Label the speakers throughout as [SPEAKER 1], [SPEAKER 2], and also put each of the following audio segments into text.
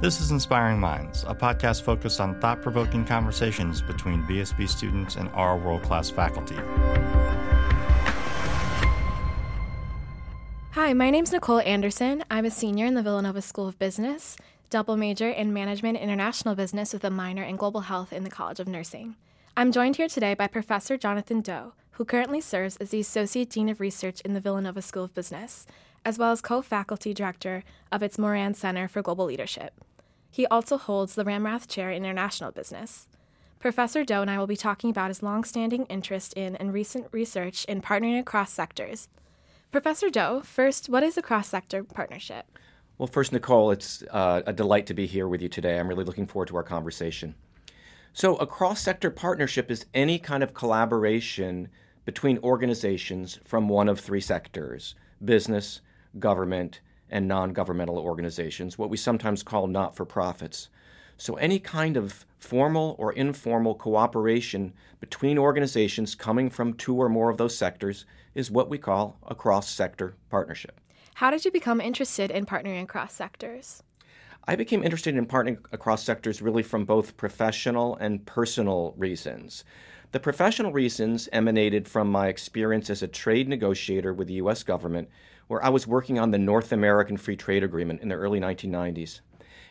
[SPEAKER 1] This is Inspiring Minds, a podcast focused on thought provoking conversations between VSB students and our world class faculty.
[SPEAKER 2] Hi, my name is Nicole Anderson. I'm a senior in the Villanova School of Business, double major in Management International Business with a minor in Global Health in the College of Nursing. I'm joined here today by Professor Jonathan Doh, who currently serves as the Associate Dean of Research in the Villanova School of Business, as well as co faculty director of its Moran Center for Global Leadership. He also holds the Ramrath Chair in International Business. Professor Doh and I will be talking about his longstanding interest in and recent research in partnering across sectors Professor Doh, first, what is a cross sector partnership?
[SPEAKER 3] Well, first, Nicole, it's uh, a delight to be here with you today. I'm really looking forward to our conversation. So, a cross sector partnership is any kind of collaboration between organizations from one of three sectors business, government, and non governmental organizations, what we sometimes call not for profits. So, any kind of formal or informal cooperation between organizations coming from two or more of those sectors is what we call a cross sector partnership.
[SPEAKER 2] How did you become interested in partnering across sectors?
[SPEAKER 3] I became interested in partnering across sectors really from both professional and personal reasons. The professional reasons emanated from my experience as a trade negotiator with the U.S. government, where I was working on the North American Free Trade Agreement in the early 1990s.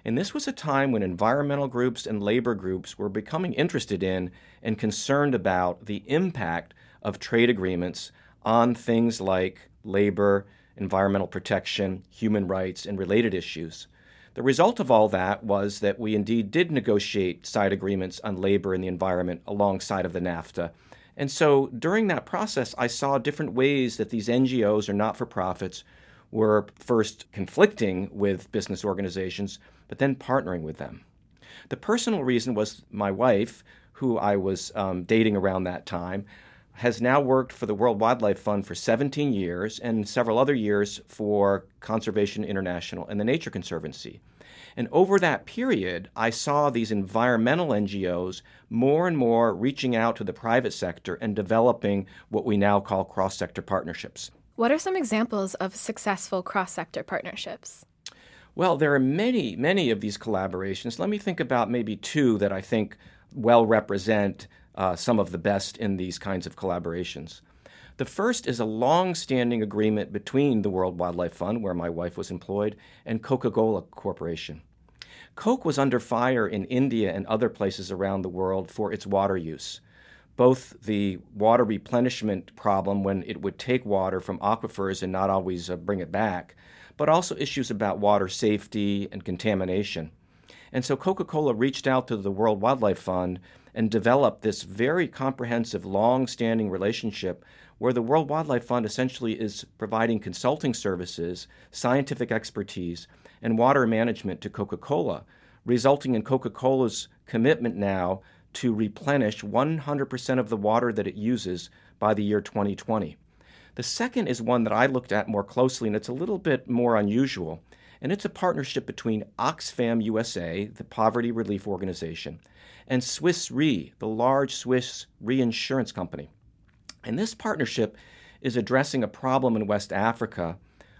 [SPEAKER 3] And this was a time when environmental groups and labor groups were becoming interested in and concerned about the impact of trade agreements on things like labor, environmental protection, human rights, and related issues. The result of all that was that we indeed did negotiate side agreements on labor and the environment alongside of the NAFTA. And so during that process, I saw different ways that these NGOs or not for profits were first conflicting with business organizations, but then partnering with them. The personal reason was my wife, who I was um, dating around that time, has now worked for the World Wildlife Fund for 17 years and several other years for Conservation International and the Nature Conservancy. And over that period, I saw these environmental NGOs more and more reaching out to the private sector and developing what we now call cross sector partnerships.
[SPEAKER 2] What are some examples of successful cross sector partnerships?
[SPEAKER 3] Well, there are many, many of these collaborations. Let me think about maybe two that I think well represent uh, some of the best in these kinds of collaborations. The first is a long standing agreement between the World Wildlife Fund, where my wife was employed, and Coca Cola Corporation. Coke was under fire in India and other places around the world for its water use. Both the water replenishment problem, when it would take water from aquifers and not always uh, bring it back, but also issues about water safety and contamination. And so Coca Cola reached out to the World Wildlife Fund and developed this very comprehensive, long standing relationship where the World Wildlife Fund essentially is providing consulting services, scientific expertise, and water management to Coca Cola, resulting in Coca Cola's commitment now to replenish 100% of the water that it uses by the year 2020. The second is one that I looked at more closely, and it's a little bit more unusual. And it's a partnership between Oxfam USA, the poverty relief organization, and Swiss Re, the large Swiss reinsurance company. And this partnership is addressing a problem in West Africa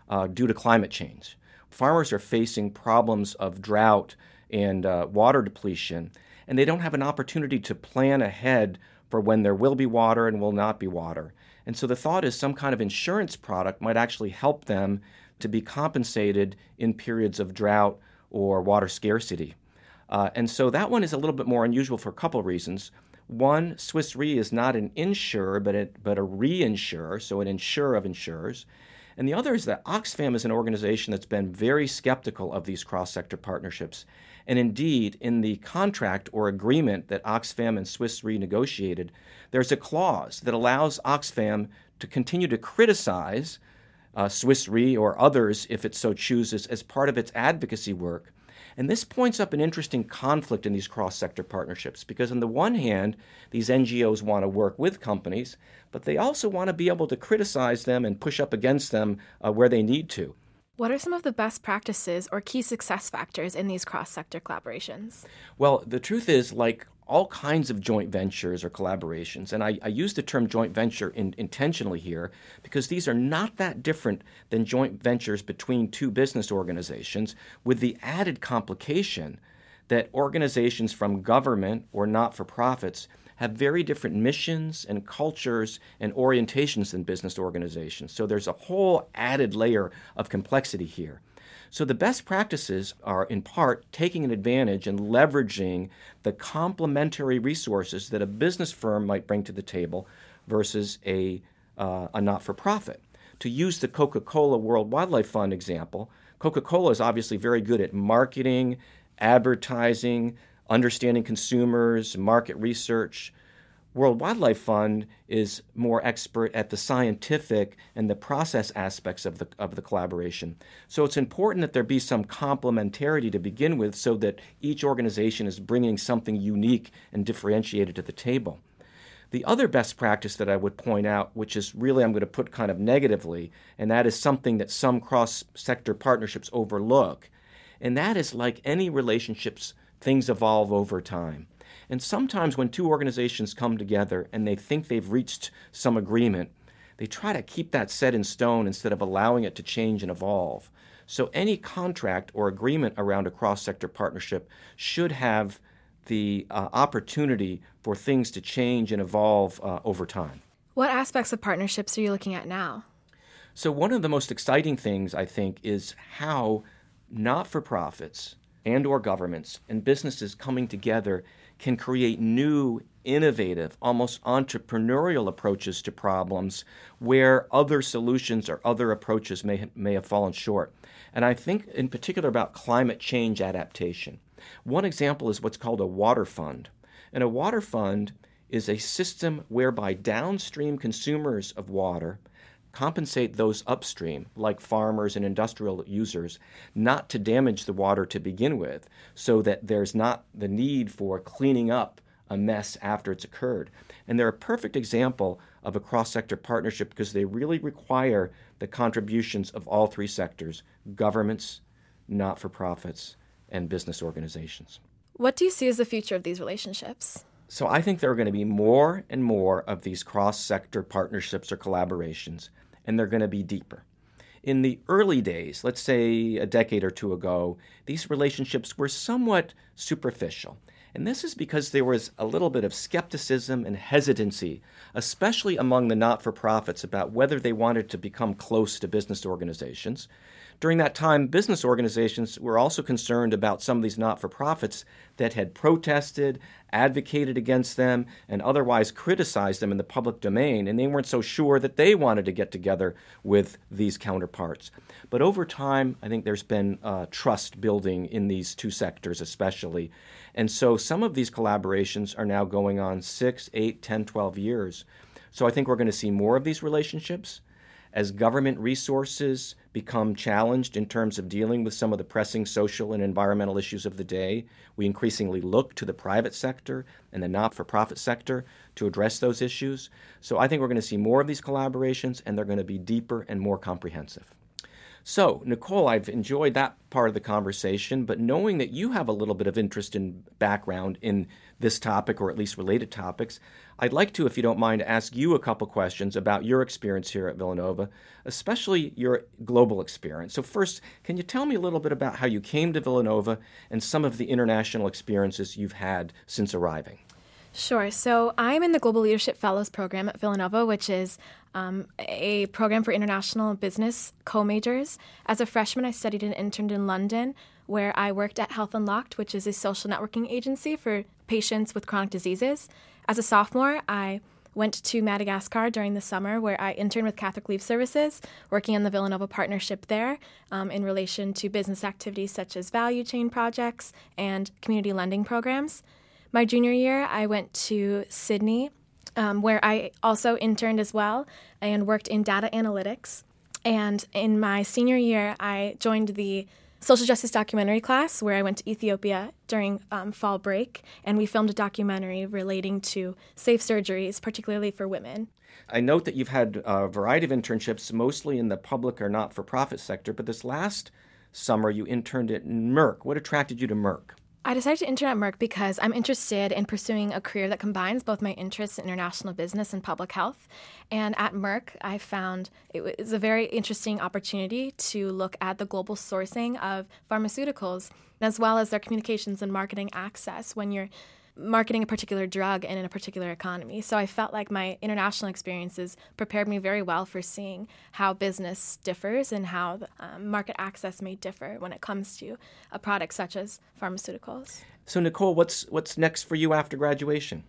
[SPEAKER 3] uh, due to climate change. Farmers are facing problems of drought and uh, water depletion, and they don't have an opportunity to plan ahead for when there will be water and will not be water. And so the thought is some kind of insurance product might actually help them to be compensated in periods of drought or water scarcity. Uh, and so that one is a little bit more unusual for a couple of reasons. One, Swiss Re is not an insurer, but, but a reinsurer, so an insurer of insurers. And the other is that Oxfam is an organization that's been very skeptical of these cross sector partnerships. And indeed, in the contract or agreement that Oxfam and Swiss Re negotiated, there's a clause that allows Oxfam to continue to criticize uh, Swiss Re or others, if it so chooses, as part of its advocacy work and this points up an interesting conflict in these cross sector partnerships because, on the one hand, these NGOs want to work with companies, but they also want to be able to criticize them and push up against them uh, where they need to.
[SPEAKER 2] What are some of the best practices or key success factors in these cross sector collaborations?
[SPEAKER 3] Well, the truth is, like all kinds of joint ventures or collaborations. And I, I use the term joint venture in, intentionally here because these are not that different than joint ventures between two business organizations, with the added complication that organizations from government or not for profits have very different missions and cultures and orientations than business organizations. So there's a whole added layer of complexity here. So the best practices are in part taking an advantage and leveraging the complementary resources that a business firm might bring to the table versus a, uh, a not for profit. To use the Coca Cola World Wildlife Fund example, Coca Cola is obviously very good at marketing, advertising, understanding consumers, market research. World Wildlife Fund is more expert at the scientific and the process aspects of the, of the collaboration. So it's important that there be some complementarity to begin with so that each organization is bringing something unique and differentiated to the table. The other best practice that I would point out, which is really I'm going to put kind of negatively, and that is something that some cross sector partnerships overlook, and that is like any relationships, things evolve over time. And sometimes when two organizations come together and they think they've reached some agreement, they try to keep that set in stone instead of allowing it to change and evolve. So any contract or agreement around a cross sector partnership should have the uh, opportunity for things to change and evolve uh, over time.
[SPEAKER 2] What aspects of partnerships are you looking at now?
[SPEAKER 3] So, one of the most exciting things I think is how not for profits and or governments and businesses coming together can create new, innovative, almost entrepreneurial approaches to problems where other solutions or other approaches may, may have fallen short. And I think in particular about climate change adaptation. One example is what's called a water fund. And a water fund is a system whereby downstream consumers of water compensate those upstream, like farmers and industrial users, not to damage the water to begin with, so that there's not the need for cleaning up a mess after it's occurred. And they're a perfect example of a cross sector partnership because they really require the contributions of all three sectors governments, not for profits, and business organizations.
[SPEAKER 2] What do you see as the future of these relationships?
[SPEAKER 3] So I think there are going to be more and more of these cross sector partnerships or collaborations and they're going to be deeper. In the early days, let's say a decade or two ago, these relationships were somewhat superficial. And this is because there was a little bit of skepticism and hesitancy, especially among the not for profits, about whether they wanted to become close to business organizations. During that time, business organizations were also concerned about some of these not for profits that had protested, advocated against them, and otherwise criticized them in the public domain, and they weren't so sure that they wanted to get together with these counterparts. But over time, I think there's been uh, trust building in these two sectors, especially. And so some of these collaborations are now going on six, eight, 10, 12 years. So I think we're going to see more of these relationships as government resources become challenged in terms of dealing with some of the pressing social and environmental issues of the day, we increasingly look to the private sector and the not for profit sector to address those issues. So I think we're going to see more of these collaborations, and they're going to be deeper and more comprehensive. So, Nicole, I've enjoyed that part of the conversation, but knowing that you have a little bit of interest and background in this topic or at least related topics, I'd like to, if you don't mind, ask you a couple questions about your experience here at Villanova, especially your global experience. So, first, can you tell me a little bit about how you came to Villanova and some of the international experiences you've had since arriving?
[SPEAKER 2] Sure. So I'm in the Global Leadership Fellows program at Villanova, which is um, a program for international business co majors. As a freshman, I studied and interned in London, where I worked at Health Unlocked, which is a social networking agency for patients with chronic diseases. As a sophomore, I went to Madagascar during the summer where I interned with Catholic Relief Services, working on the Villanova partnership there um, in relation to business activities such as value chain projects and community lending programs. My junior year, I went to Sydney, um, where I also interned as well and worked in data analytics. And in my senior year, I joined the social justice documentary class where I went to Ethiopia during um, fall break, and we filmed a documentary relating to safe surgeries, particularly for women.
[SPEAKER 3] I note that you've had a variety of internships, mostly in the public or not for profit sector, but this last summer you interned at Merck. What attracted you to Merck?
[SPEAKER 2] I decided to intern at Merck because I'm interested in pursuing a career that combines both my interests in international business and public health. And at Merck, I found it was a very interesting opportunity to look at the global sourcing of pharmaceuticals, as well as their communications and marketing access when you're marketing a particular drug and in a particular economy. So I felt like my international experiences prepared me very well for seeing how business differs and how the, um, market access may differ when it comes to a product such as pharmaceuticals.
[SPEAKER 3] So Nicole, what's what's next for you after graduation?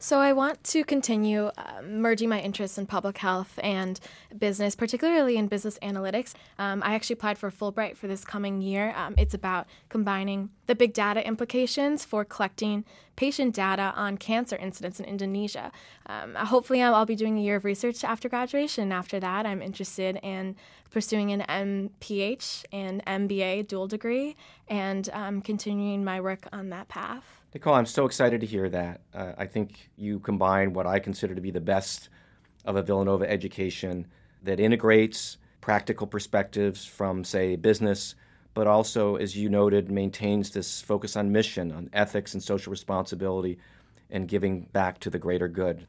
[SPEAKER 2] So, I want to continue uh, merging my interests in public health and business, particularly in business analytics. Um, I actually applied for Fulbright for this coming year. Um, it's about combining the big data implications for collecting patient data on cancer incidence in Indonesia. Um, hopefully, I'll, I'll, be doing a year of research after graduation. After that, I'm interested in pursuing an MPH and MBA dual degree and um, continuing my work on that path.
[SPEAKER 3] Nicole, I'm so excited to hear that. Uh, I think you combine what I consider to be the best of a Villanova education that integrates practical perspectives from, say, business, but also, as you noted, maintains this focus on mission, on ethics and social responsibility, and giving back to the greater good.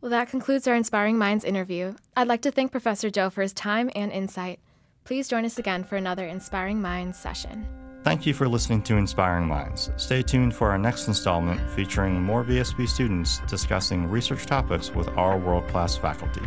[SPEAKER 2] Well, that concludes our Inspiring Minds interview. I'd like to thank Professor Joe for his time and insight. Please join us again for another Inspiring Minds session.
[SPEAKER 1] Thank you for listening to Inspiring Minds. Stay tuned for our next installment featuring more VSB students discussing research topics with our world class faculty.